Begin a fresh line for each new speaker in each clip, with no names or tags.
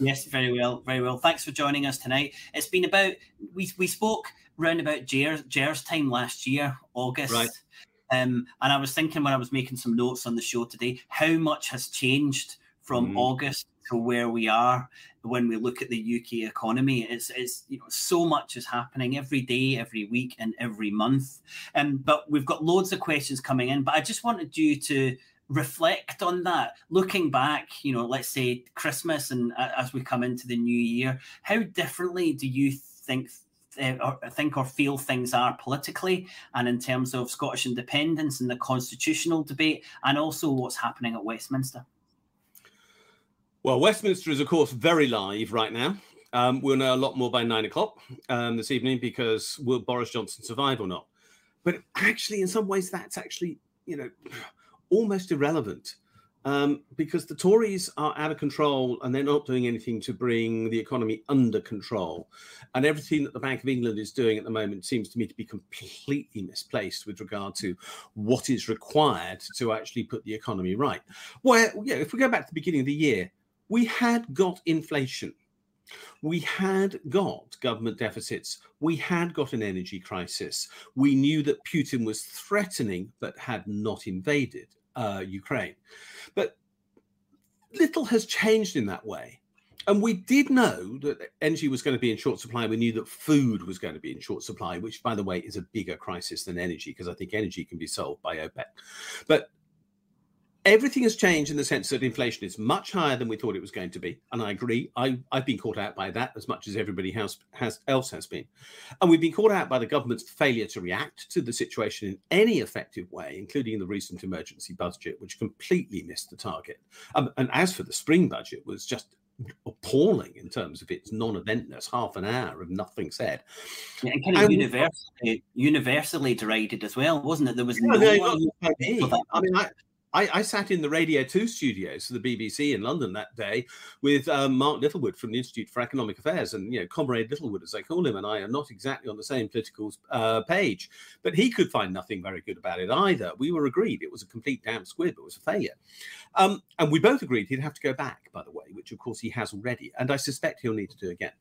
Yes, very well, very well. Thanks for joining us tonight. It's been about we we spoke round about GERS, GERS time last year, August.
Right.
Um, and I was thinking when I was making some notes on the show today, how much has changed from
Mm.
August to where we are when we look at the UK economy. It's it's you know so much is happening every day, every week, and every month. Um, but we've got loads of questions coming in. But I just wanted you to reflect on that looking back you know let's say christmas and uh, as we come into the new year how differently do you think uh, or think or feel things are politically and in terms of scottish independence and the constitutional debate and also what's happening at westminster
Well, Westminster is, of course, very live right now. Um, we'll know a lot more by nine o'clock um, this evening because will Boris Johnson survive or not? But actually, in some ways, that's actually, you know, almost irrelevant um, because the Tories are out of control and they're not doing anything to bring the economy under control. And everything that the Bank of England is doing at the moment seems to me to be completely misplaced with regard to what is required to actually put the economy right. Well, yeah, if we go back to the beginning of the year, we had got inflation. We had got government deficits. We had got an energy crisis. We knew that Putin was threatening but had not invaded uh, Ukraine. But little has changed in that way. And we did know that energy was going to be in short supply. We knew that food was going to be in short supply, which, by the way, is a bigger crisis than energy because I think energy can be solved by OPEC. But everything has changed in the sense that inflation is much higher than we thought it was going to be. And I agree. I, I've been caught out by that as much as everybody has, has else has been. And we've been caught out by the government's failure to react to the situation in any effective way, including the recent emergency budget, which completely missed the target. Um, and as for the spring budget, was just appalling in terms of its non-eventness half an hour of nothing said
Yeah, and kind of
And-
universally, universally derided as well wasn't it there was no
no,
one
not
for that.
I mean, I, I, I sat in the Radio 2 studios for the BBC in London that day with um, Mark Littlewood from the Institute for Economic Affairs. And, you know, Comrade Littlewood, as they call him, and I are not exactly on the same political uh, page. But he could find nothing very good about it either. We were agreed it was a complete damn squib. It was a failure. Um, and we both agreed he'd have to go back, by the way, which, of course, he has already. And I suspect he'll need to do again.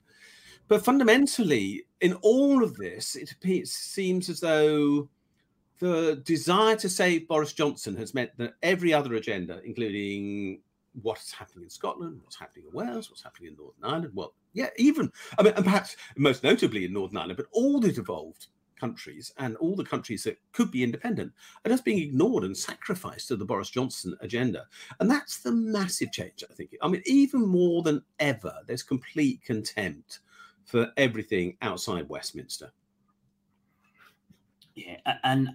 But fundamentally, in all of this, it seems as though the desire to save Boris Johnson has meant that every other agenda, including what's happening in Scotland, what's happening in Wales, what's happening in Northern Ireland, well, yeah, even, I mean, and perhaps most notably in Northern Ireland, but all the devolved countries and all the countries that could be independent are just being ignored and sacrificed to the Boris Johnson agenda. And that's the massive change, I think. I mean, even more than ever, there's complete contempt for everything outside Westminster.
Yeah, and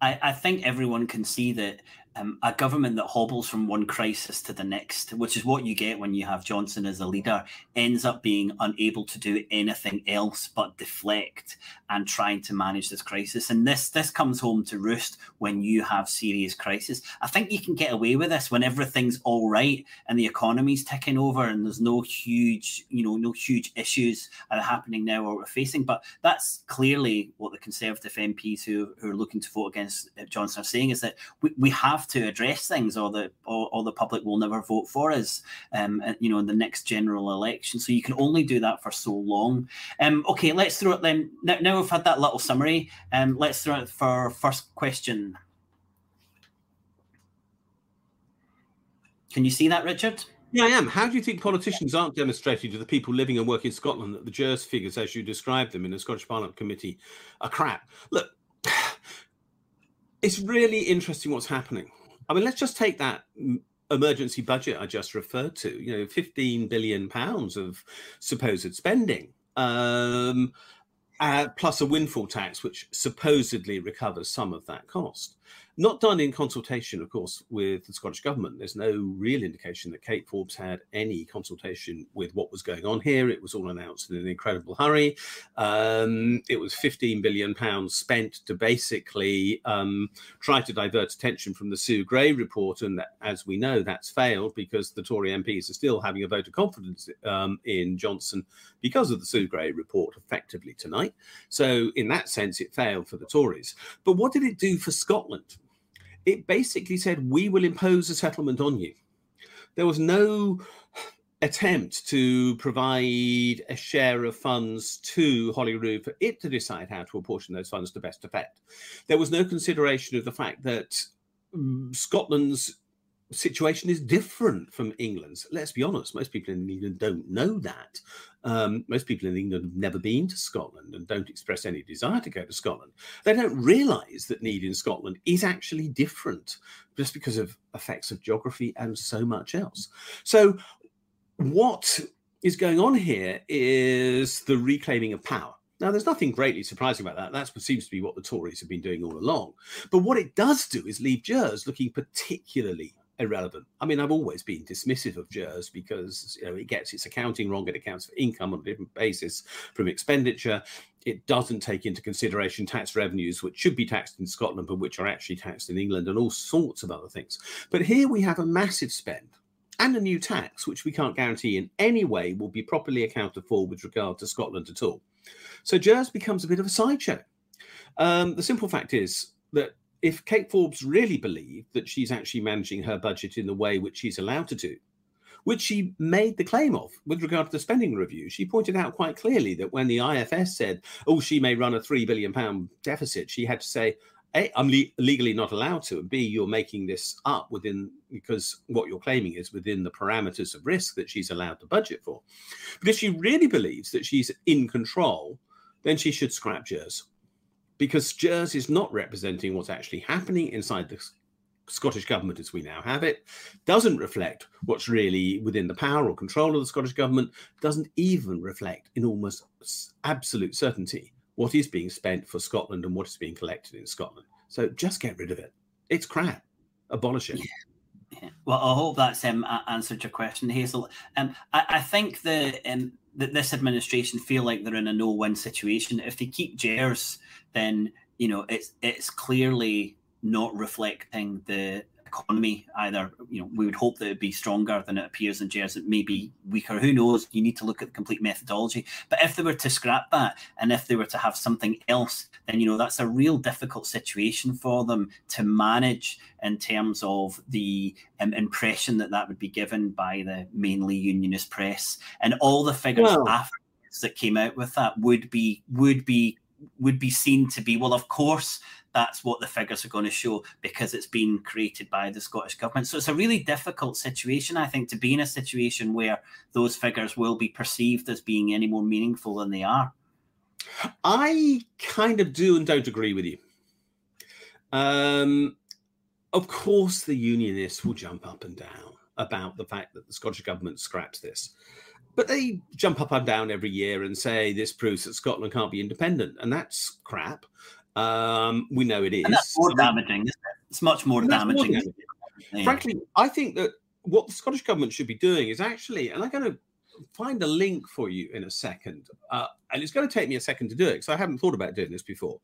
I, I think everyone can see that um, a government that hobbles from one crisis to the next, which is what you get when you have Johnson as a leader, ends up being unable to do anything else but deflect and trying to manage this crisis. And this this comes home to roost when you have serious crisis. I think you can get away with this when everything's all right and the economy's ticking over and there's no huge, you know, no huge issues are happening now or we're facing. But that's clearly what the Conservative MPs who, who are looking to vote against uh, Johnson are saying is that we, we have to address things or the or, or the public will never vote for us um uh, you know in the next general election so you can only do that for so long um okay let's throw it then now, now we've had that little summary um let's throw it for first question can you see that richard
Yeah, I am. How do you think politicians aren't demonstrating to the people living and working in Scotland that the GERS figures, as you described them in the Scottish Parliament Committee, are crap? Look, it's really interesting what's happening. I mean, let's just take that emergency budget I just referred to. You know, fifteen billion pounds of supposed spending, um, uh, plus a windfall tax, which supposedly recovers some of that cost. Not done in consultation, of course, with the Scottish government. There's no real indication that Kate Forbes had any consultation with what was going on here. It was all announced in an incredible hurry. Um, it was 15 billion pounds spent to basically um, try to divert attention from the Sue Gray report, and that, as we know, that's failed because the Tory MPs are still having a vote of confidence um, in Johnson because of the Sue Gray report, effectively tonight. So, in that sense, it failed for the Tories. But what did it do for Scotland? It basically said, we will impose a settlement on you. There was no attempt to provide a share of funds to Holyrood for it to decide how to apportion those funds to best effect. There was no consideration of the fact that um, Scotland's situation is different from England's. Let's be honest, most people in England don't know that. Um, most people in England have never been to Scotland and don't express any desire to go to Scotland. They don't realise that need in Scotland is actually different just because of effects of geography and so much else. So, what is going on here is the reclaiming of power. Now, there's nothing greatly surprising about that. That seems to be what the Tories have been doing all along. But what it does do is leave GERS looking particularly irrelevant. I mean, I've always been dismissive of GERS because you know it gets its accounting wrong. It accounts for income on a different basis from expenditure. It doesn't take into consideration tax revenues, which should be taxed in Scotland, but which are actually taxed in England, and all sorts of other things. But here we have a massive spend and a new tax, which we can't guarantee in any way will be properly accounted for with regard to Scotland at all. So GERS becomes a bit of a sideshow. Um, the simple fact is that if Kate Forbes really believed that she's actually managing her budget in the way which she's allowed to do, which she made the claim of with regard to the spending review, she pointed out quite clearly that when the IFS said, oh, she may run a three billion pound deficit, she had to say, A, I'm le- legally not allowed to, and B, you're making this up within because what you're claiming is within the parameters of risk that she's allowed to budget for. But if she really believes that she's in control, then she should scrap GERS because GERS is not representing what's actually happening inside the Scottish government as we now have it, doesn't reflect what's really within the power or control of the Scottish government, doesn't even reflect in almost absolute certainty what is being spent for Scotland and what is being collected in Scotland. So just get rid of it. It's crap. Abolish it.
Yeah. Yeah. Well, I hope that's um, answered your question, Hazel. Um, I, I think the um, that this administration feel like they're in a no-win situation. If they keep GERS, then you know it's it's clearly not reflecting the economy either. You know, we would hope that it'd be stronger than it appears in GERS. It may be weaker. Who knows? You need to look at the complete methodology. But if they were to scrap that, and if they were to have something else, then you know that's a real difficult situation for them to manage in terms of the um, impression that that would be given by the mainly unionist press and all the figures well, after that came out with that would be would be would be seen to be well of course that's what the figures are going to show because it's been created by the Scottish government. So it's a really difficult situation, I think, to be in a situation where those figures will be perceived as being any more meaningful than they are.
I kind of do and don't agree with you. Um, of course, the unionists will jump up and down about the fact that the Scottish government scraps this. But they jump up and down every year and say this proves that Scotland can't be independent, and that's crap. Um, we know it is.
And that's more damaging. It's much more damaging. More
yeah. Frankly, I think that what the Scottish government should be doing is actually, and I'm going to find a link for you in a second, uh, and it's going to take me a second to do it because I haven't thought about doing this before.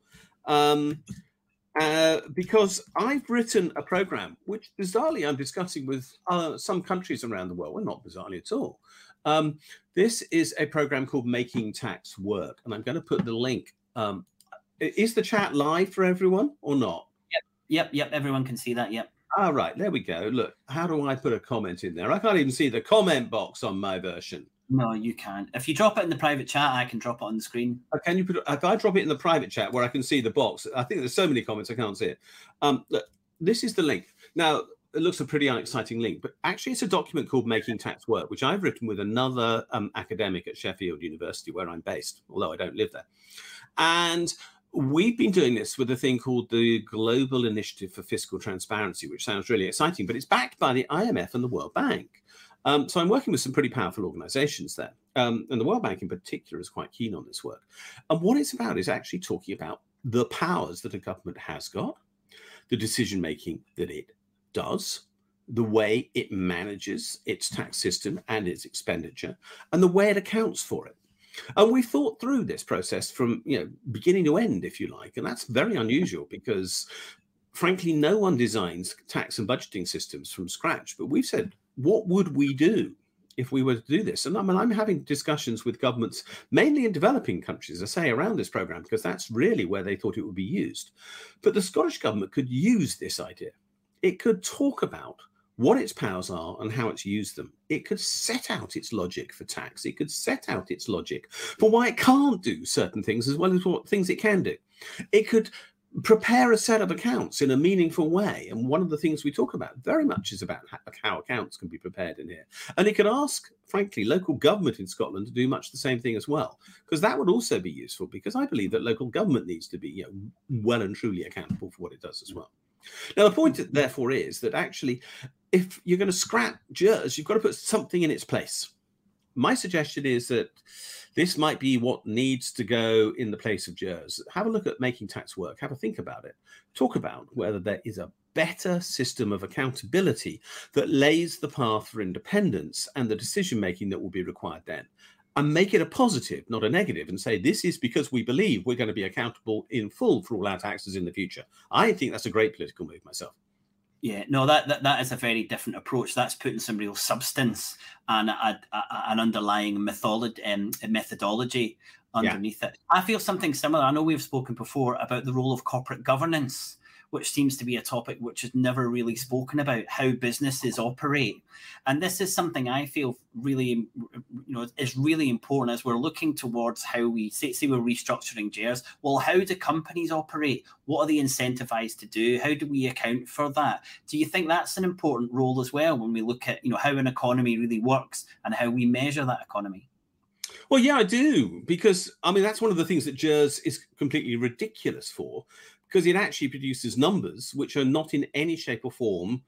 Um, uh, because I've written a program which bizarrely I'm discussing with uh, some countries around the world. Well, not bizarrely at all. Um, this is a program called Making Tax Work, and I'm going to put the link um, is the chat live for everyone or not?
Yep, yep, yep. Everyone can see that. Yep.
All right, there we go. Look, how do I put a comment in there? I can't even see the comment box on my version.
No, you can't. If you drop it in the private chat, I can drop it on the screen.
Uh, can you put? If I drop it in the private chat where I can see the box, I think there's so many comments I can't see it. Um, look, this is the link. Now it looks a pretty unexciting link, but actually it's a document called Making Tax Work, which I've written with another um, academic at Sheffield University, where I'm based, although I don't live there. And We've been doing this with a thing called the Global Initiative for Fiscal Transparency, which sounds really exciting, but it's backed by the IMF and the World Bank. Um, so I'm working with some pretty powerful organizations there. Um, and the World Bank in particular is quite keen on this work. And what it's about is actually talking about the powers that a government has got the decision making that it does, the way it manages its tax system and its expenditure, and the way it accounts for it. And we thought through this process from you know beginning to end, if you like, and that's very unusual because, frankly, no one designs tax and budgeting systems from scratch. But we've said, what would we do if we were to do this? And I mean, I'm having discussions with governments, mainly in developing countries, I say, around this program, because that's really where they thought it would be used. But the Scottish government could use this idea. It could talk about what its powers are and how it's used them. It could set out its logic for tax. It could set out its logic for why it can't do certain things as well as what things it can do. It could prepare a set of accounts in a meaningful way. And one of the things we talk about very much is about how accounts can be prepared in here. And it could ask, frankly, local government in Scotland to do much the same thing as well, because that would also be useful. Because I believe that local government needs to be you know, well and truly accountable for what it does as well. Now, the point, therefore, is that actually, if you're going to scrap GERS, you've got to put something in its place. My suggestion is that this might be what needs to go in the place of GERS. Have a look at making tax work, have a think about it, talk about whether there is a better system of accountability that lays the path for independence and the decision making that will be required then and make it a positive, not a negative, and say this is because we believe we're going to be accountable in full for all our taxes in the future. I think that's a great political move myself.
Yeah, no, that, that that is a very different approach. That's putting some real substance and a, a, an underlying methodology, um, methodology underneath yeah. it. I feel something similar. I know we've spoken before about the role of corporate governance which seems to be a topic which is never really spoken about how businesses operate. And this is something I feel really, you know, is really important as we're looking towards how we say, say we're restructuring GERS. Well, how do companies operate? What are they incentivized to do? How do we account for that? Do you think that's an important role as well when we look at, you know, how an economy really works and how we measure that economy?
Well, yeah, I do, because I mean that's one of the things that GERS is completely ridiculous for, because it actually produces numbers which are not in any shape or form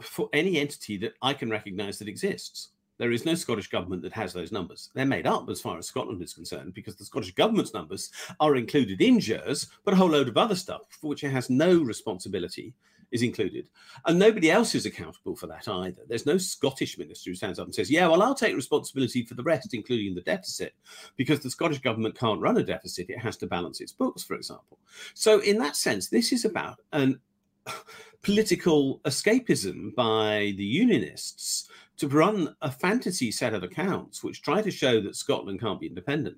for any entity that I can recognize that exists. There is no Scottish government that has those numbers. They're made up as far as Scotland is concerned because the Scottish government's numbers are included in GERS, but a whole load of other stuff for which it has no responsibility is included. And nobody else is accountable for that either. There's no Scottish minister who stands up and says, Yeah, well, I'll take responsibility for the rest, including the deficit, because the Scottish government can't run a deficit. It has to balance its books, for example. So, in that sense, this is about an political escapism by the unionists to run a fantasy set of accounts which try to show that Scotland can't be independent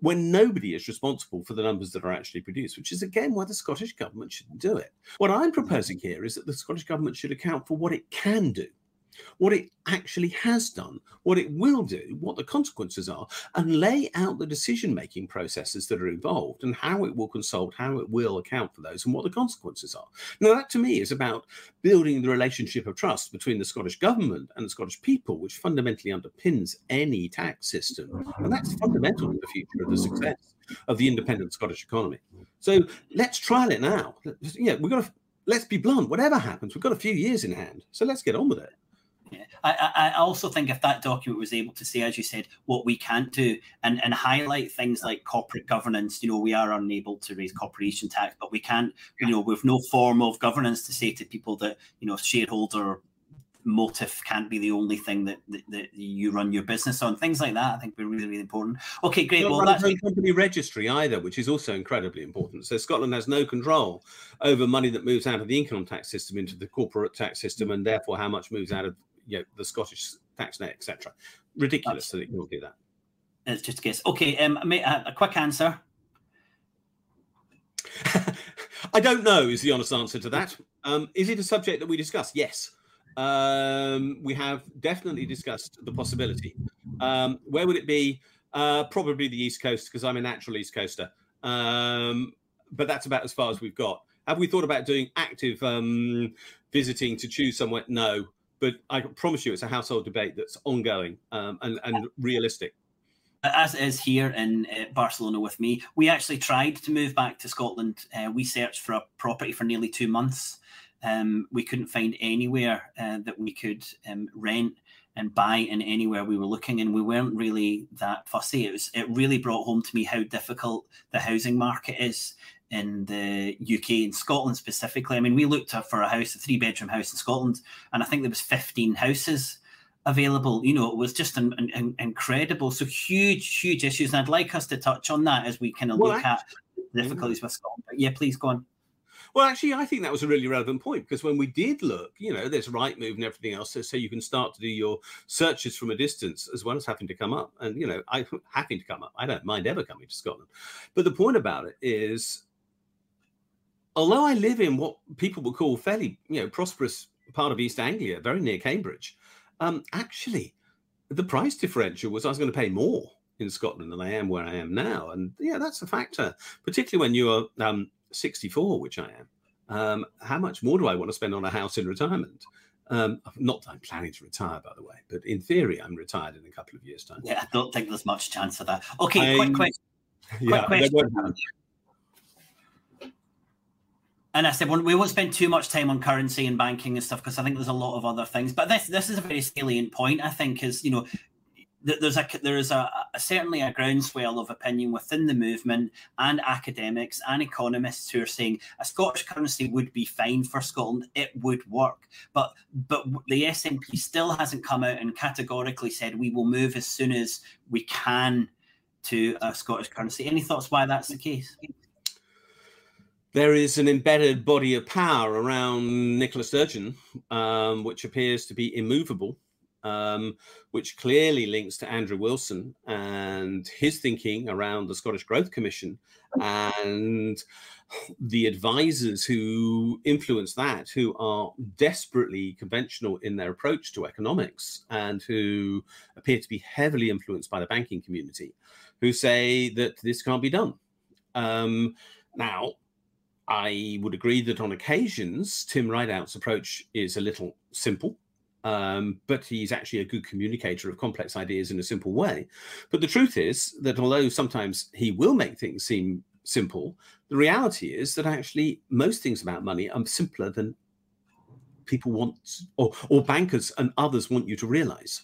when nobody is responsible for the numbers that are actually produced, which is again why the Scottish government shouldn't do it. What I'm proposing mm-hmm. here is that the Scottish government should account for what it can do what it actually has done, what it will do, what the consequences are, and lay out the decision making processes that are involved and how it will consult, how it will account for those, and what the consequences are. Now, that to me is about building the relationship of trust between the Scottish government and the Scottish people, which fundamentally underpins any tax system. And that's fundamental to the future of the success of the independent Scottish economy. So let's trial it now. Yeah, we've got to. Let's be blunt. Whatever happens, we've got a few years in hand. So let's get on with it.
Yeah. I, I also think if that document was able to say, as you said, what we can't do and, and highlight things like corporate governance, you know, we are unable to raise mm-hmm. corporation tax, but we can't, you know, with no form of governance to say to people that, you know, shareholder motive can't be the only thing that, that, that, you run your business on. Things like that, I think, be really, really important. Okay, great.
Well, that's company registry either, which is also incredibly important. So Scotland has no control over money that moves out of the income tax system into the corporate tax system, mm. and therefore how much moves out of you know, the Scottish tax net, etc. Ridiculous Absolutely. that it will do that.
It's just a guess. Okay, um, a quick answer.
I don't know is the honest answer to that. Um, is it a subject that we discuss? Yes. Um, we have definitely discussed the possibility. Um, where would it be? Uh, probably the East Coast because I'm a natural East Coaster. Um, but that's about as far as we've got. Have we thought about doing active um, visiting to choose somewhere? No but I promise you, it's a household debate that's ongoing um, and, and realistic.
As is here in uh, Barcelona with me, we actually tried to move back to Scotland. Uh, we searched for a property for nearly two months. Um, we couldn't find anywhere uh, that we could um, rent and buy in anywhere we were looking, and we weren't really that fussy. It was it really brought home to me how difficult the housing market is in the UK and Scotland specifically. I mean, we looked for a house, a three bedroom house in Scotland, and I think there was 15 houses available. You know, it was just an, an, incredible. So huge, huge issues. And I'd like us to touch on that as we kind of well, look at difficulties with Scotland. But yeah, please go on.
Well, actually, I think that was a really relevant point because when we did look, you know, there's Rightmove and everything else, so, so you can start to do your searches from a distance as well as having to come up. And you know, I having to come up, I don't mind ever coming to Scotland. But the point about it is, although I live in what people would call fairly, you know, prosperous part of East Anglia, very near Cambridge, um, actually, the price differential was I was going to pay more in Scotland than I am where I am now, and yeah, that's a factor, particularly when you're um, 64, which I am. Um, how much more do I want to spend on a house in retirement? Um, not that I'm planning to retire, by the way, but in theory, I'm retired in a couple of years' time.
Yeah, I don't think there's much chance of that. Okay, quick question.
Yeah, quick question.
And I said we won't spend too much time on currency and banking and stuff because I think there's a lot of other things. But this this is a very salient point. I think is you know there's a there is a, a, certainly a groundswell of opinion within the movement and academics and economists who are saying a Scottish currency would be fine for Scotland. It would work, but but the SNP still hasn't come out and categorically said we will move as soon as we can to a Scottish currency. Any thoughts why that's the case?
There is an embedded body of power around Nicola Sturgeon, um, which appears to be immovable um, which clearly links to Andrew Wilson and his thinking around the Scottish Growth Commission and the advisors who influence that, who are desperately conventional in their approach to economics and who appear to be heavily influenced by the banking community, who say that this can't be done. Um, now, I would agree that on occasions, Tim Rideout's approach is a little simple um, but he's actually a good communicator of complex ideas in a simple way. But the truth is that although sometimes he will make things seem simple, the reality is that actually most things about money are simpler than people want or, or bankers and others want you to realize.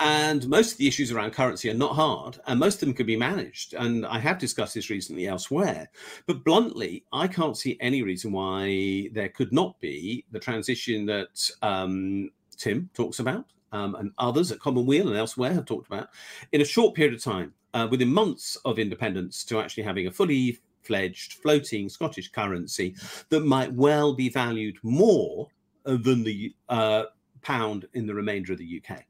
And most of the issues around currency are not hard, and most of them can be managed. And I have discussed this recently elsewhere. But bluntly, I can't see any reason why there could not be the transition that um, Tim talks about, um, and others at Commonweal and elsewhere have talked about, in a short period of time, uh, within months of independence, to actually having a fully fledged floating Scottish currency that might well be valued more than the uh, pound in the remainder of the UK.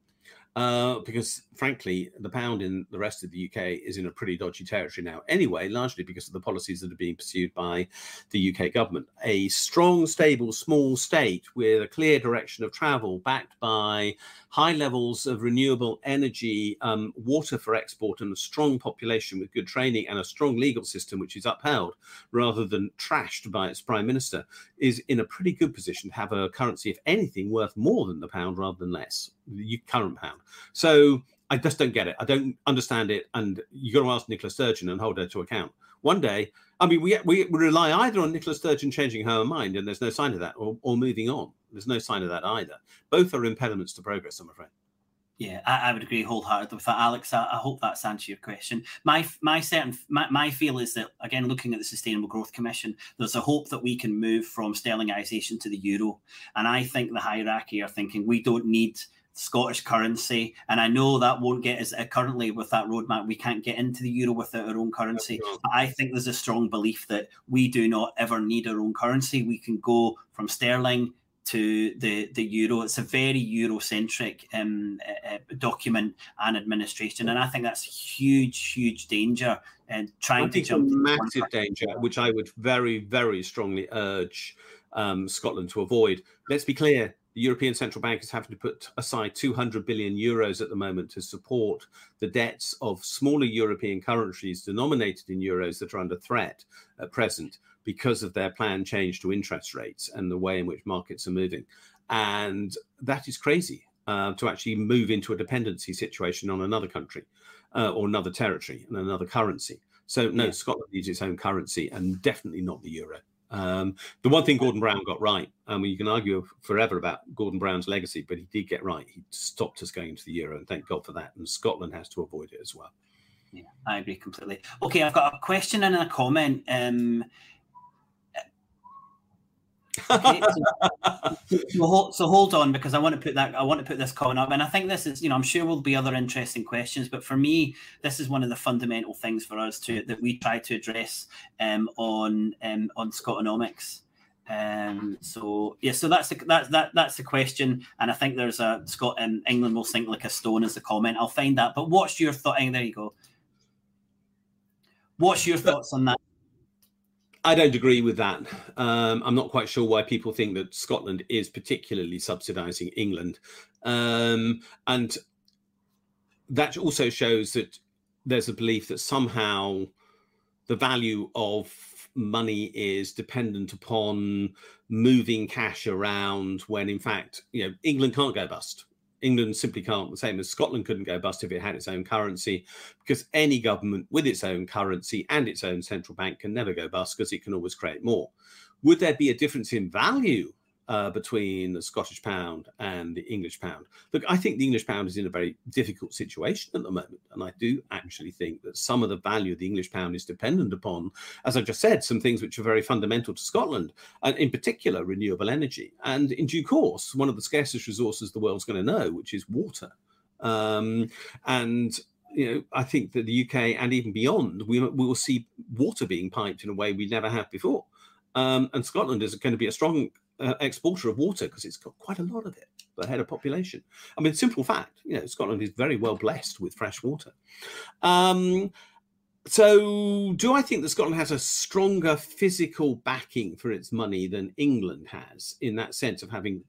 Uh, because frankly, the pound in the rest of the UK is in a pretty dodgy territory now, anyway, largely because of the policies that are being pursued by the UK government. A strong, stable, small state with a clear direction of travel, backed by high levels of renewable energy, um, water for export, and a strong population with good training and a strong legal system which is upheld rather than trashed by its prime minister, is in a pretty good position to have a currency, if anything, worth more than the pound rather than less, the current pound. So I just don't get it. I don't understand it. And you've got to ask Nicola Sturgeon and hold her to account. One day, I mean, we, we rely either on Nicola Sturgeon changing her mind, and there's no sign of that, or, or moving on. There's no sign of that either. Both are impediments to progress, I'm afraid.
Yeah, I, I, would agree wholeheartedly with that, Alex. I, I, hope that's answered your question. My my certain my, my feel is that again, looking at the Sustainable Growth Commission, there's a hope that we can move from sterlingization to the euro, and I think the hierarchy are thinking we don't need Scottish currency. And I know that won't get us uh, currently with that roadmap. We can't get into the euro without our own currency. But I think there's a strong belief that we do not ever need our own currency. We can go from sterling to the, the euro. It's a very Eurocentric um, uh, uh document and administration, and I think that's huge, huge danger. And trying
to
jump
massive danger, which I would very, very strongly urge um, Scotland to avoid. Let's be clear: the European Central Bank is having to put aside 200 billion euros at the moment to support the debts of smaller European countries denominated in euros that are under threat at present because of their planned change to interest rates and the way in which markets are moving. And that is crazy uh, to actually move into a dependency situation on another country uh, or another territory and another currency. So, no, yeah. Scotland needs its own currency and definitely not the euro. Um, the one thing Gordon Brown got right, I mean, you can argue forever about Gordon Brown's legacy, but he did get right. He stopped us going to the euro, and thank God for that. And Scotland has to avoid it as well.
Yeah, I agree completely. Okay, I've got a question and a comment. Um, okay, so, so, hold, so, hold, on because I want to put that I want to put this comment up, and I think this is you know I'm sure will be other interesting questions, but for me this is one of the fundamental things for us to that we try to address um, on um, on Scotonomics. Um, so yeah, so that's the that, that that's the question, and I think there's a Scott um, England will sink like a stone as a comment. I'll find that. But what's your thought? There you go. What's your thoughts on that?
I don't agree with that. Um, I'm not quite sure why people think that Scotland is particularly subsidising England, um, and that also shows that there's a belief that somehow the value of money is dependent upon moving cash around when in fact you know england can't go bust england simply can't the same as scotland couldn't go bust if it had its own currency because any government with its own currency and its own central bank can never go bust because it can always create more. Would there be a difference in value uh, between the Scottish pound and the English pound. Look, I think the English pound is in a very difficult situation at the moment. And I do actually think that some of the value of the English pound is dependent upon, as I just said, some things which are very fundamental to Scotland, and in particular, renewable energy. And in due course, one of the scarcest resources the world's going to know, which is water. Um, and you know, I think that the UK and even beyond, we, we will see water being piped in a way we never have before. Um, and Scotland is going to be a strong uh, exporter of water because it's got quite a lot of it per head of population. I mean, simple fact, you know, Scotland is very well blessed with fresh water. Um, so, do I think that Scotland has a stronger physical backing for its money than England has in that sense of having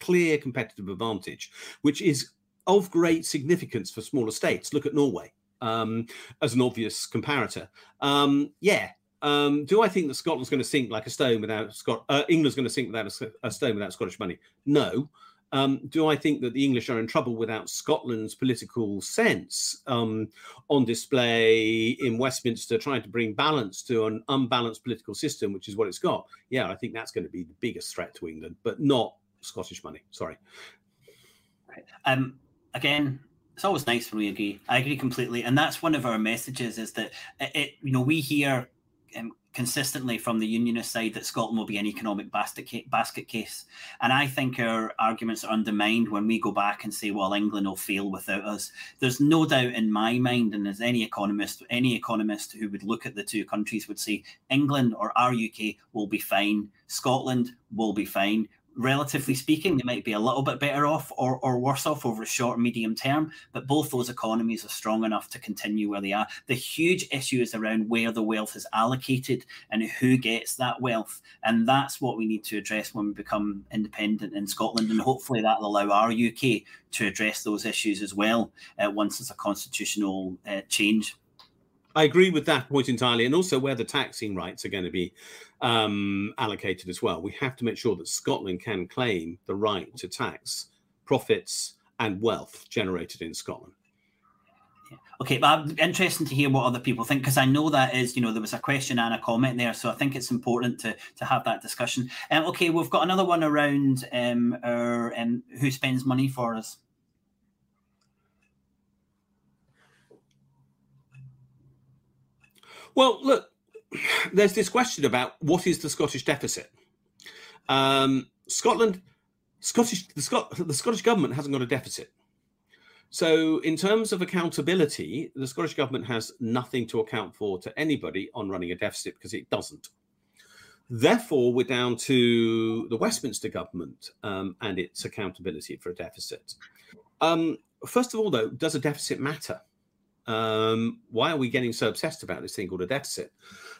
clear competitive advantage, which is of great significance for smaller states? Look at Norway um, as an obvious comparator. Um, yeah, um, do I think that Scotland's going to sink like a stone without Scot? Uh, England's going to sink without a, a, stone without Scottish money? No. Um, do I think that the English are in trouble without Scotland's political sense um, on display in Westminster, trying to bring balance to an unbalanced political system, which is what it's got? Yeah, I think that's going to be the biggest threat to England, but not Scottish money. Sorry.
Um, again, it's always nice when we agree. I agree completely, and that's one of our messages: is that it, you know, we hear um, consistently from the unionist side that Scotland will be an economic basket, basket case. And I think our arguments are undermined when we go back and say, well, England will fail without us. There's no doubt in my mind, and as any economist, any economist who would look at the two countries would say, England or our UK will be fine, Scotland will be fine relatively speaking, they might be a little bit better off or, or worse off over a short medium term, but both those economies are strong enough to continue where they are. The huge issue is around where the wealth is allocated and who gets that wealth. And that's what we need to address when we become independent in Scotland. And hopefully that'll allow our UK to address those issues as well uh, once there's a constitutional uh, change.
I agree with that point entirely, and also where the taxing rights are going to be um, allocated as well. We have to make sure that Scotland can claim the right to tax profits and wealth generated in Scotland.
Okay, but I'm interesting to hear what other people think because I know that is, you know, there was a question and a comment there, so I think it's important to to have that discussion. Um, okay, we've got another one around um, our um, who spends money for us.
Well, look, there's this question about what is the Scottish deficit. Um, Scotland, Scottish, the, Scot, the Scottish government hasn't got a deficit. So, in terms of accountability, the Scottish government has nothing to account for to anybody on running a deficit because it doesn't. Therefore, we're down to the Westminster government um, and its accountability for a deficit. Um, first of all, though, does a deficit matter? Um, why are we getting so obsessed about this thing called a deficit?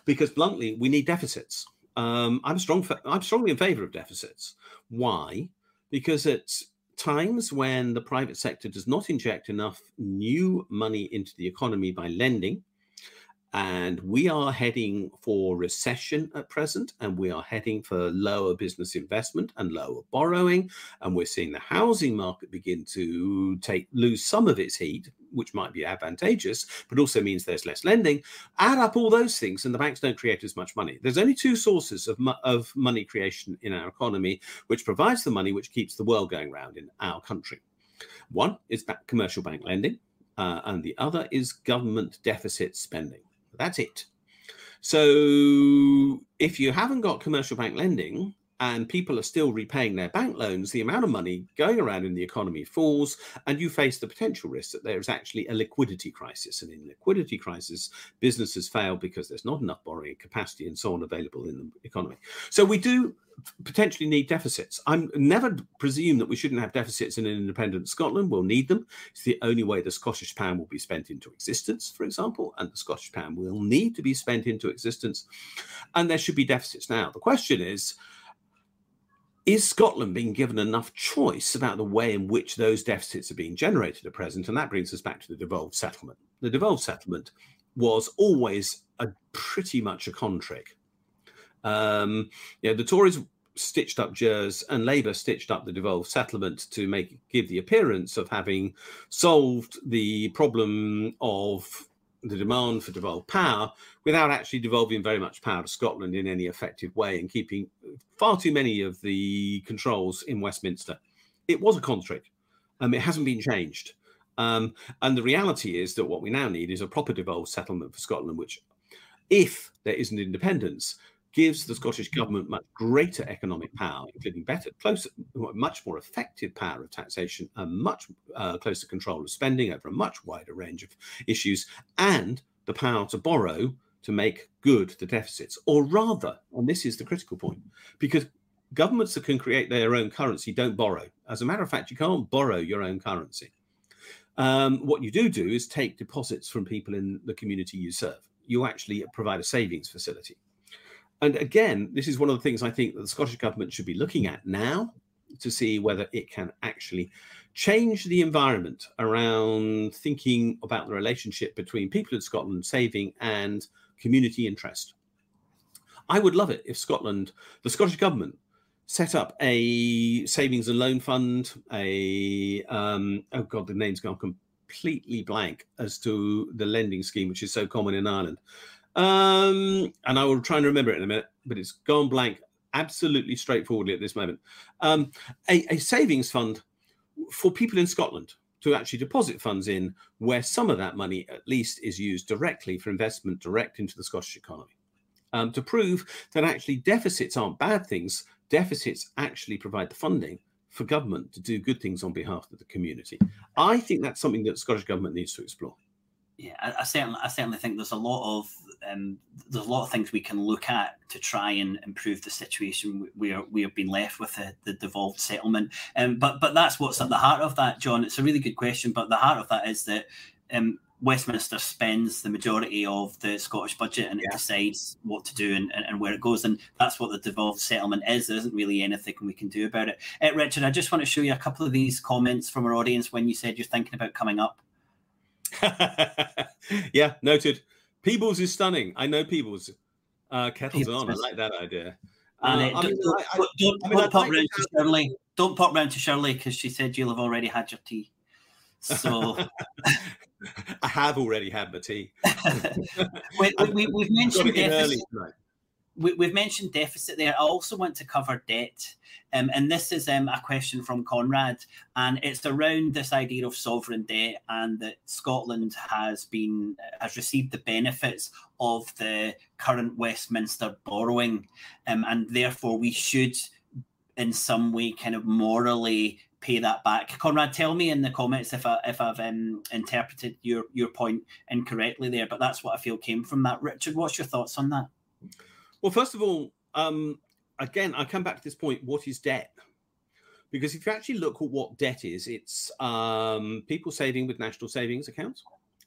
Because bluntly, we need deficits. Um, I'm strong. I'm strongly in favour of deficits. Why? Because at times when the private sector does not inject enough new money into the economy by lending, and we are heading for recession at present, and we are heading for lower business investment and lower borrowing. And we're seeing the housing market begin to take lose some of its heat, which might be advantageous, but also means there's less lending. Add up all those things, and the banks don't create as much money. There's only two sources of, of money creation in our economy, which provides the money which keeps the world going round in our country. One is commercial bank lending, uh, and the other is government deficit spending. That's it. So if you haven't got commercial bank lending, and people are still repaying their bank loans, the amount of money going around in the economy falls, and you face the potential risk that there is actually a liquidity crisis. And in liquidity crisis, businesses fail because there's not enough borrowing capacity and so on available in the economy. So we do potentially need deficits. I'm never presume that we shouldn't have deficits in an independent Scotland. We'll need them. It's the only way the Scottish pound will be spent into existence, for example, and the Scottish pound will need to be spent into existence. And there should be deficits. Now, the question is, is Scotland being given enough choice about the way in which those deficits are being generated at present? And that brings us back to the devolved settlement. The devolved settlement was always a pretty much a con trick. Um, you know, the Tories stitched up GERS and Labour stitched up the devolved settlement to make give the appearance of having solved the problem of the demand for devolved power without actually devolving very much power to Scotland in any effective way and keeping far too many of the controls in Westminster. It was a contract. Um, it hasn't been changed. Um, and the reality is that what we now need is a proper devolved settlement for Scotland, which, if there isn't independence, gives the Scottish government much greater economic power, including better, closer, much more effective power of taxation, and much uh, closer control of spending over a much wider range of issues, and the power to borrow to make good the deficits. Or rather, and this is the critical point, because governments that can create their own currency don't borrow. As a matter of fact, you can't borrow your own currency. Um, what you do do is take deposits from people in the community you serve. You actually provide a savings facility and again, this is one of the things I think that the Scottish government should be looking at now to see whether it can actually change the environment around thinking about the relationship between people in Scotland saving and community interest. I would love it if Scotland, the Scottish government, set up a savings and loan fund, a um, oh god, the name's gone completely blank as to the lending scheme, which is so common in Ireland. Um, and I will try and remember it in a minute, but it's gone blank absolutely straightforwardly at this moment. Um, a, a savings fund for people in Scotland to actually deposit funds in, where some of that money at least is used directly for investment direct into the Scottish economy. Um, to prove that actually deficits aren't bad things, deficits actually provide the funding for government to do good things on behalf of the community. I think that's something that Scottish government needs to explore
yeah, I, I, certainly, I certainly think there's a lot of um, there's a lot of things we can look at to try and improve the situation we are we have been left with the, the devolved settlement. Um, but but that's what's at the heart of that, John. It's a really good question, but the heart of that is that um, Westminster spends the majority of the Scottish budget and yeah. it decides what to do and, and, and, where it goes. And that's what the devolved settlement is. There isn't really anything we can do about it. Uh, Richard, I just want to show you a couple of these comments from our audience when you said you're thinking about coming up.
yeah, noted. Peebles is stunning. I know Peebles. Uh, kettles on. I like that idea. Uh,
don't, don't, don't, pop round to Shirley. Don't pop round to Shirley because she said you'll have already had your tea. So
I have already had my tea.
we, we, mentioned early tonight we, have mentioned deficit there. I also want to cover debt. Um, and this is um, a question from Conrad, and it's around this idea of sovereign debt and that Scotland has been has received the benefits of the current Westminster borrowing, um, and therefore we should, in some way, kind of morally pay that back. Conrad, tell me in the comments if I if I've um, interpreted your your point incorrectly there, but that's what I feel came from that. Richard, what's your thoughts on that?
Well, first of all, um, again, I come back to this point: what is debt? Because if you actually look at what debt is, it's um, people saving with national savings accounts,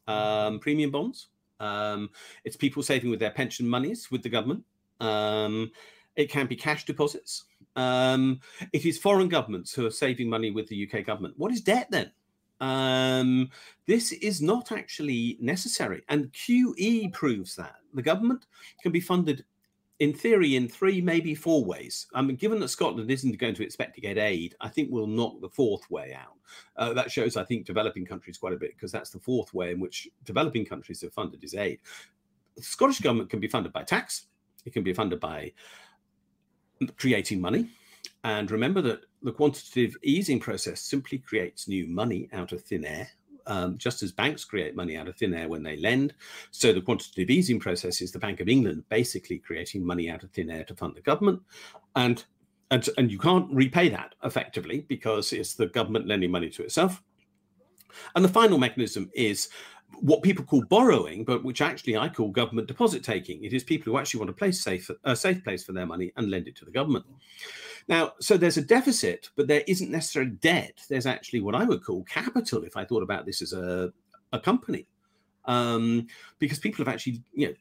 um, premium bonds. Um, it's people saving with their pension monies with the government. Um, it can be cash deposits. Um, it is foreign governments who are saving money with the UK government. What is debt then? Um, this is not actually necessary. And QE proves that. The government can be funded in theory, in three, maybe four ways. I mean, given that Scotland isn't going to expect to get aid, I think we'll knock the fourth way out. Uh, that shows, I think, developing countries quite a bit because that's the fourth way in which developing countries have funded is aid. The Scottish government can be funded by tax. It can be funded by creating money. And remember that the quantitative easing process simply creates new money out of thin air Um, just as banks create money out of thin air when they lend, so the quantitative easing process is the Bank of England basically creating money out of thin air to fund the government, and and and you can't repay that effectively because it's the government lending money to itself. And the final mechanism is what people call borrowing, but which actually I call government deposit taking. It is people who actually want a place safe, a safe place for their money and lend it to the government. Now, so there's a deficit, but there isn't necessarily debt. There's actually what I would call capital if I thought about this as a, a company, um, because people have actually, you know,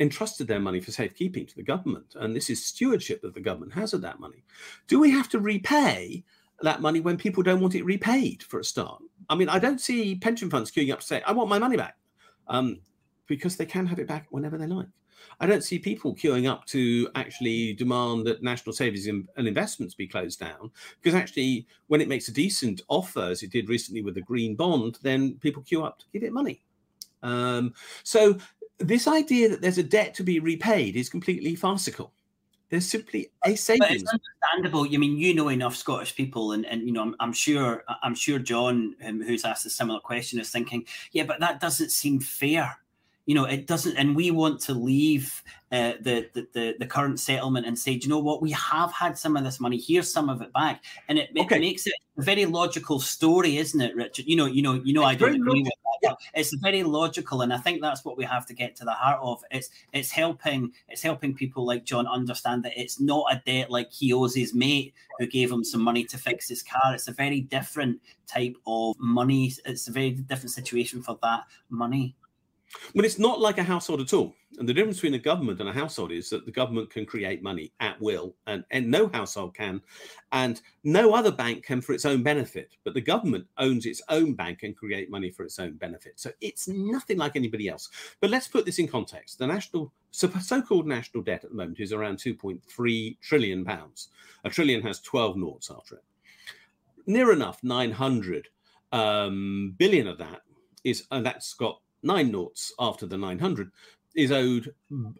entrusted their money for safekeeping to the government, and this is stewardship that the government has of that money. Do we have to repay that money when people don't want it repaid for a start? I mean, I don't see pension funds queuing up to say, I want my money back, um, because they can have it back whenever they like. I don't see people queuing up to actually demand that national savings and investments be closed down, because actually, when it makes a decent offer, as it did recently with the green bond, then people queue up to give it money. Um, so, this idea that there's a debt to be repaid is completely farcical. There's simply a savings. But
it's understandable. I mean, you know enough Scottish people, and, and you know, I'm, I'm sure, I'm sure John, um, who's asked a similar question, is thinking, yeah, but that doesn't seem fair you know it doesn't and we want to leave uh, the, the the current settlement and say you know what? We have had some of this money. Here's some of it back. And it, okay. it makes it a very logical story isn't it richard? You know you know you know it's i don't agree with that it's very logical and i think that's what we have to get to the heart of. It's it's helping it's helping people like john understand that it's not a debt like he owes his mate who gave him some money to fix his car. It's a very different type of money. It's a very different situation for that money
but it's not like a household at all. And the difference between a government and a household is that the government can create money at will, and, and no household can, and no other bank can for its own benefit. But the government owns its own bank and create money for its own benefit. So it's nothing like anybody else. But let's put this in context. The national so-called national debt at the moment is around 2.3 trillion pounds. A trillion has 12 noughts after it. Near enough 900 um, billion of that is, and that's got nine noughts after the 900 is owed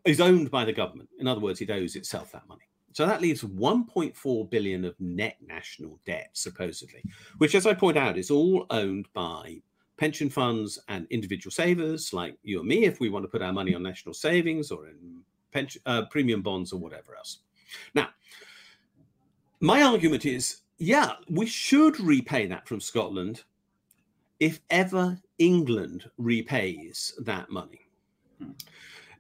is owned by the government. In other words, it owes itself that money. So that leaves 1.4 billion of net national debt, supposedly, which, as I point out, is all owned by pension funds and individual savers like you and me, if we want to put our money on national savings or in pension, uh, premium bonds or whatever else. Now, my argument is, yeah, we should repay that from Scotland if ever England repays that money. Hmm.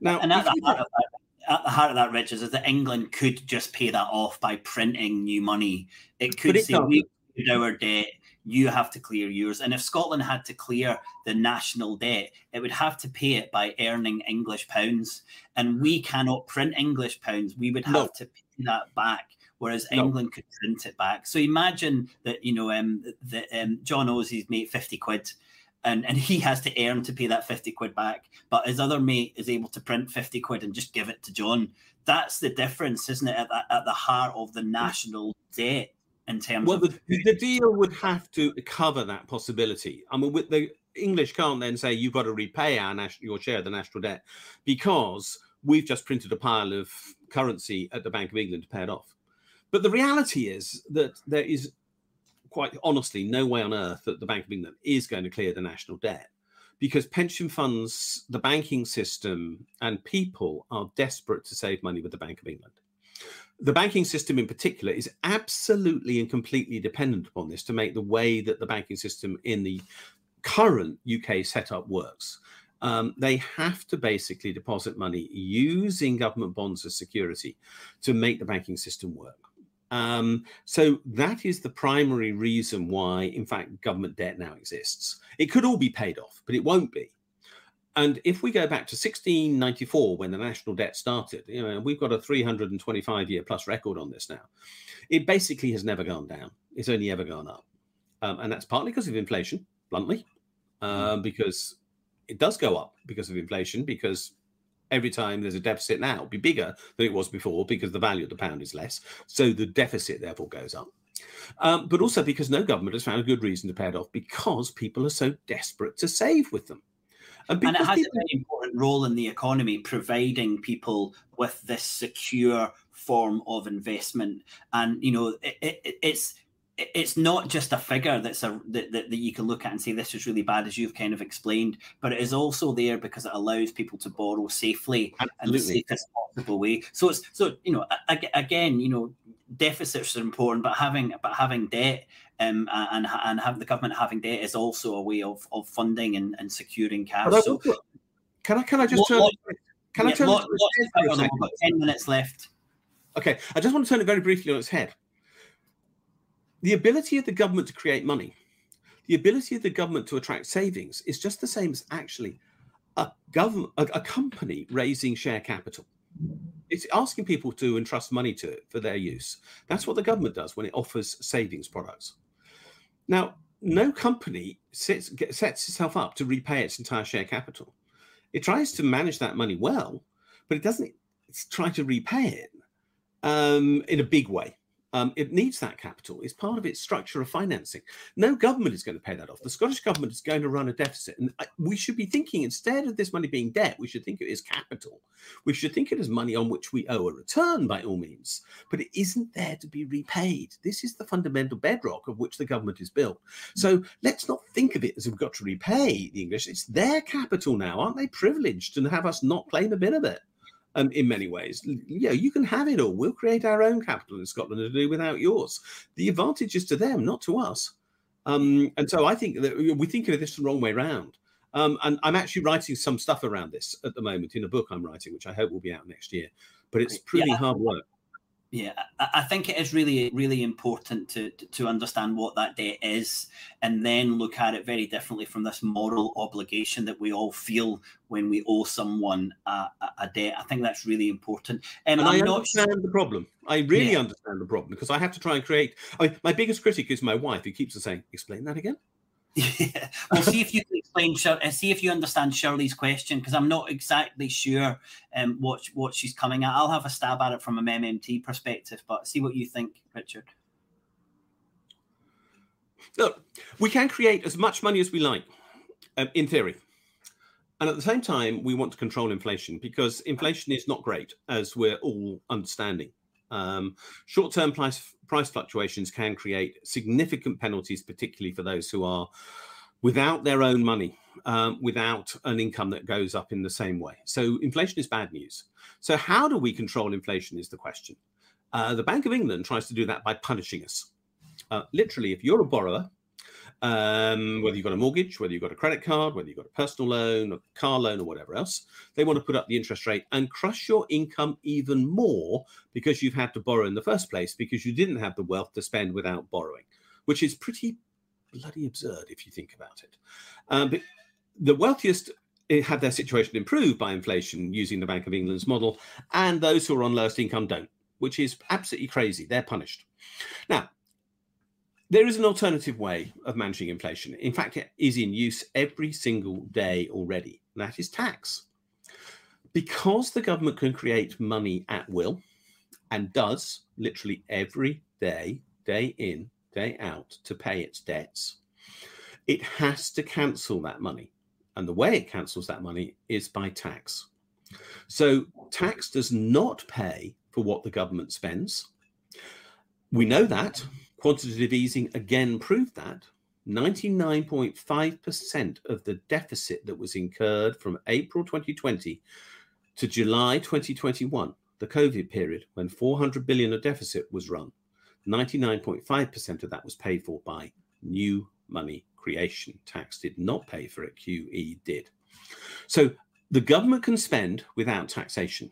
Now, and at the, heart of that, at the heart of that, Richard, is that England could just pay that off by printing new money. It could say we our debt, you have to clear yours. And if Scotland had to clear the national debt, it would have to pay it by earning English pounds. And we cannot print English pounds. We would have no. to pay that back whereas no. England could print it back. So imagine that you know um, that um, John owes his mate fifty quid, and and he has to earn to pay that fifty quid back, but his other mate is able to print fifty quid and just give it to John. That's the difference, isn't it? At the, at the heart of the national debt in terms.
Well,
of-
the, the deal would have to cover that possibility. I mean, with the English can't then say you've got to repay our national your share of the national debt because we've just printed a pile of currency at the Bank of England to pay it off. But the reality is that there is quite honestly no way on earth that the Bank of England is going to clear the national debt because pension funds, the banking system, and people are desperate to save money with the Bank of England. The banking system, in particular, is absolutely and completely dependent upon this to make the way that the banking system in the current UK setup works. Um, they have to basically deposit money using government bonds as security to make the banking system work. Um, so that is the primary reason why, in fact, government debt now exists. It could all be paid off, but it won't be. And if we go back to 1694, when the national debt started, you know, we've got a 325 year plus record on this now. It basically has never gone down. It's only ever gone up. Um, and that's partly because of inflation, bluntly, uh, because it does go up because of inflation, because every time there's a deficit now it'll be bigger than it was before because the value of the pound is less. So the deficit therefore goes up. Um, but also because no government has found a good reason to pay it off because people are so desperate to save with them.
And, and it has people... a very important role in the economy, providing people with this secure form of investment. And you know, it, it, it's it's not just a figure that's a that, that, that, you can look at and say this is really bad as you've kind of explained but it is also there because it allows people to borrow safely
Absolutely.
and the safest possible way. So it's so you know again you know deficits are important but having but having debt um, and and have the government having debt is also a way of, of funding and, and securing cash. So,
can i can i just turn can yeah, i turn lot,
lot, 10 minutes left.
Okay i just want to turn it very briefly on its head the ability of the government to create money, the ability of the government to attract savings is just the same as actually a government, a, a company raising share capital. It's asking people to entrust money to it for their use. That's what the government does when it offers savings products. Now, no company sets, sets itself up to repay its entire share capital. It tries to manage that money well, but it doesn't try to repay it um, in a big way. Um, it needs that capital. It's part of its structure of financing. No government is going to pay that off. The Scottish government is going to run a deficit. And we should be thinking instead of this money being debt, we should think it as capital. We should think it as money on which we owe a return by all means. But it isn't there to be repaid. This is the fundamental bedrock of which the government is built. So let's not think of it as we've got to repay the English. It's their capital now. Aren't they privileged to have us not claim a bit of it? Um, in many ways. You know, you can have it all. We'll create our own capital in Scotland to do without yours. The advantage is to them, not to us. Um, and so I think that we think of this the wrong way around. Um, and I'm actually writing some stuff around this at the moment in a book I'm writing, which I hope will be out next year. But it's pretty yeah. hard work.
Yeah, I think it is really, really important to, to understand what that debt is and then look at it very differently from this moral obligation that we all feel when we owe someone a, a debt. I think that's really important.
Um, and I'm I understand not... the problem. I really yeah. understand the problem because I have to try and create. I mean, my biggest critic is my wife who keeps saying, explain that again.
Yeah. Well, see if you can explain. See if you understand Shirley's question because I'm not exactly sure um, what what she's coming at. I'll have a stab at it from an MMT perspective, but see what you think, Richard.
Look, we can create as much money as we like, um, in theory. And at the same time, we want to control inflation because inflation is not great, as we're all understanding. Um, short-term price price fluctuations can create significant penalties, particularly for those who are without their own money, um, without an income that goes up in the same way. So inflation is bad news. So how do we control inflation is the question. Uh, the Bank of England tries to do that by punishing us. Uh, literally, if you're a borrower um, whether you've got a mortgage, whether you've got a credit card, whether you've got a personal loan, a car loan, or whatever else, they want to put up the interest rate and crush your income even more because you've had to borrow in the first place because you didn't have the wealth to spend without borrowing, which is pretty bloody absurd if you think about it. Um, but the wealthiest eh, had their situation improved by inflation using the Bank of England's model, and those who are on lowest income don't, which is absolutely crazy. They're punished. Now, there is an alternative way of managing inflation. In fact, it is in use every single day already, and that is tax. Because the government can create money at will and does literally every day, day in, day out, to pay its debts, it has to cancel that money. And the way it cancels that money is by tax. So, tax does not pay for what the government spends. We know that Quantitative easing again proved that 99.5% of the deficit that was incurred from April 2020 to July 2021, the COVID period, when 400 billion of deficit was run, 99.5% of that was paid for by new money creation. Tax did not pay for it, QE did. So the government can spend without taxation.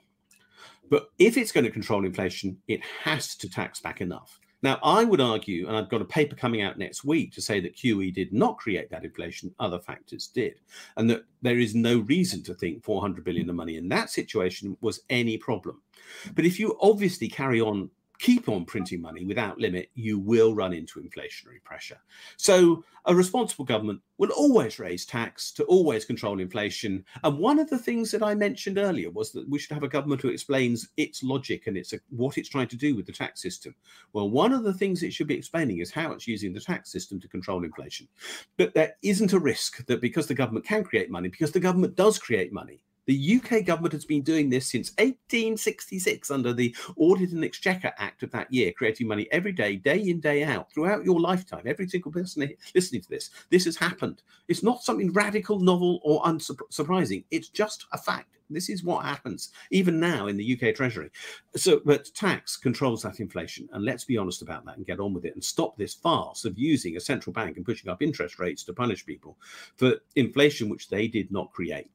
But if it's going to control inflation, it has to tax back enough. Now, I would argue, and I've got a paper coming out next week to say that QE did not create that inflation, other factors did, and that there is no reason to think 400 billion of money in that situation was any problem. But if you obviously carry on keep on printing money without limit, you will run into inflationary pressure. So, a responsible government will always raise tax to always control inflation. And one of the things that I mentioned earlier was that we should have a government who explains its logic and its what it's trying to do with the tax system. Well, one of the things it should be explaining is how it's using the tax system to control inflation. But there isn't a risk that because the government can create money, because the government does create money, The UK government has been doing this since 1866 under the Audit and Exchequer Act of that year, creating money every day, day in, day out, throughout your lifetime. Every single person listening to this, this has happened. It's not something radical, novel, or unsurprising. It's just a fact. This is what happens even now in the UK Treasury. So, but tax controls that inflation, and let's be honest about that and get on with it and stop this farce of using a central bank and pushing up interest rates to punish people for inflation which they did not create.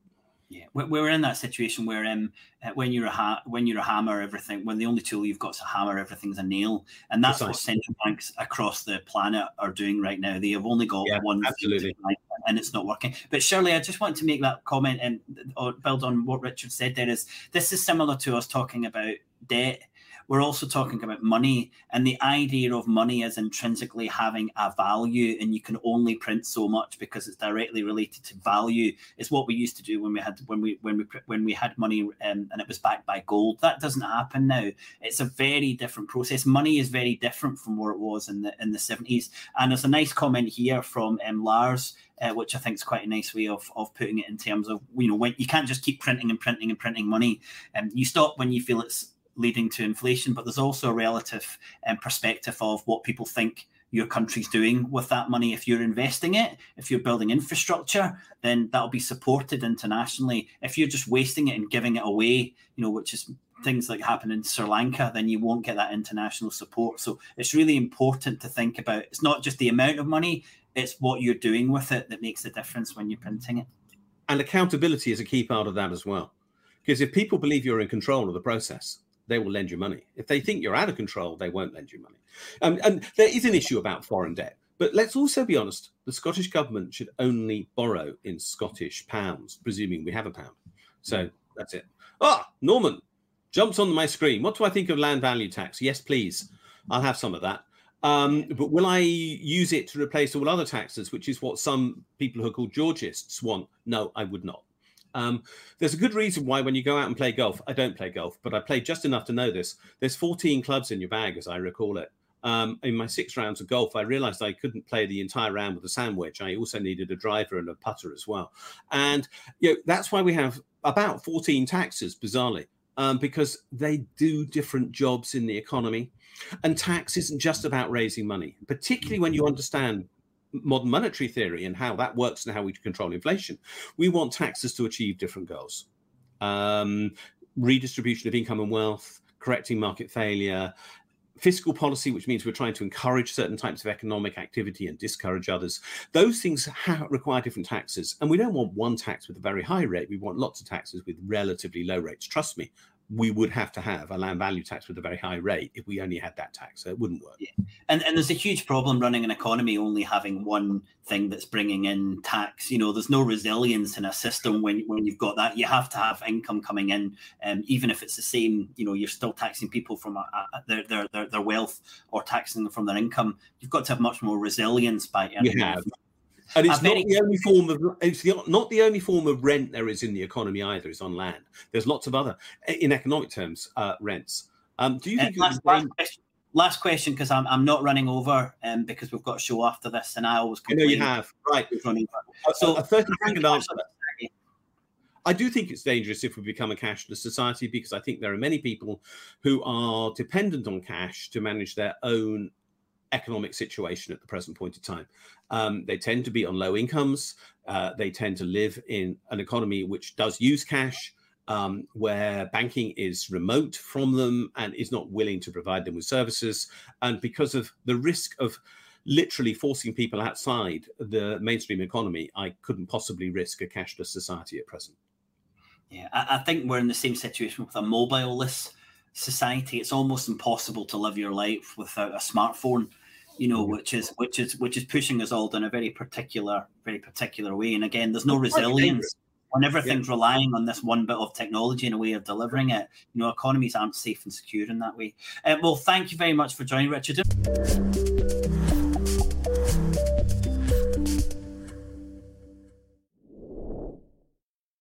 Yeah, we're in that situation where um, uh, when you're a ha- when you're a hammer, everything when the only tool you've got is a hammer, everything's a nail, and that's Precisely. what central banks across the planet are doing right now. They have only got yeah, one
absolutely,
and it's not working. But Shirley, I just want to make that comment and or build on what Richard said. There is this is similar to us talking about debt we're also talking about money and the idea of money as intrinsically having a value and you can only print so much because it's directly related to value. Is what we used to do when we had when we when we when we had money um, and it was backed by gold. That doesn't happen now. It's a very different process. Money is very different from where it was in the in the 70s and there's a nice comment here from um, Lars uh, which I think is quite a nice way of, of putting it in terms of you know when you can't just keep printing and printing and printing money. And um, you stop when you feel it's leading to inflation, but there's also a relative um, perspective of what people think your country's doing with that money. If you're investing it, if you're building infrastructure, then that'll be supported internationally. If you're just wasting it and giving it away, you know, which is things like happen in Sri Lanka, then you won't get that international support. So it's really important to think about it's not just the amount of money, it's what you're doing with it that makes the difference when you're printing it.
And accountability is a key part of that as well. Because if people believe you're in control of the process, they will lend you money. If they think you're out of control, they won't lend you money. Um, and there is an issue about foreign debt. But let's also be honest the Scottish government should only borrow in Scottish pounds, presuming we have a pound. So that's it. Ah, Norman jumps on my screen. What do I think of land value tax? Yes, please. I'll have some of that. Um, but will I use it to replace all other taxes, which is what some people who are called Georgists want? No, I would not. Um, there's a good reason why when you go out and play golf, I don't play golf, but I play just enough to know this. There's 14 clubs in your bag, as I recall it. Um, in my six rounds of golf, I realized I couldn't play the entire round with a sand wedge. I also needed a driver and a putter as well. And you know, that's why we have about 14 taxes, bizarrely, um, because they do different jobs in the economy. And tax isn't just about raising money, particularly when you understand modern monetary theory and how that works and how we control inflation. We want taxes to achieve different goals. Um, redistribution of income and wealth, correcting market failure, fiscal policy, which means we're trying to encourage certain types of economic activity and discourage others. Those things require different taxes. And we don't want one tax with a very high rate. We want lots of taxes with relatively low rates. Trust me, we would have to have a land value tax with a very high rate if we only had that tax. So it wouldn't work.
Yeah. And and there's a huge problem running an economy only having one thing that's bringing in tax. You know, there's no resilience in a system when when you've got that. You have to have income coming in, um, even if it's the same. You know, you're still taxing people from a, a, their, their their their wealth or taxing them from their income. You've got to have much more resilience by.
We have. And it's not the only form of it's the, not the only form of rent there is in the economy either. It's on land. There's lots of other, in economic terms, uh, rents. Um, do you uh, think?
Uh, last, last, question, last question, because I'm I'm not running over, um, because we've got a show after this, and I always.
I know you have right. So a thirty second answer. I do think it's dangerous if we become a cashless society because I think there are many people who are dependent on cash to manage their own economic situation at the present point in time. Um, they tend to be on low incomes. Uh, they tend to live in an economy which does use cash, um, where banking is remote from them and is not willing to provide them with services. And because of the risk of literally forcing people outside the mainstream economy, I couldn't possibly risk a cashless society at present.
Yeah, I, I think we're in the same situation with a mobile-less society. It's almost impossible to live your life without a smartphone you know, which is which is which is pushing us all in a very particular, very particular way. And again, there's no resilience when everything's yeah. relying on this one bit of technology and a way of delivering it. You know, economies aren't safe and secure in that way. Uh, well, thank you very much for joining, Richard.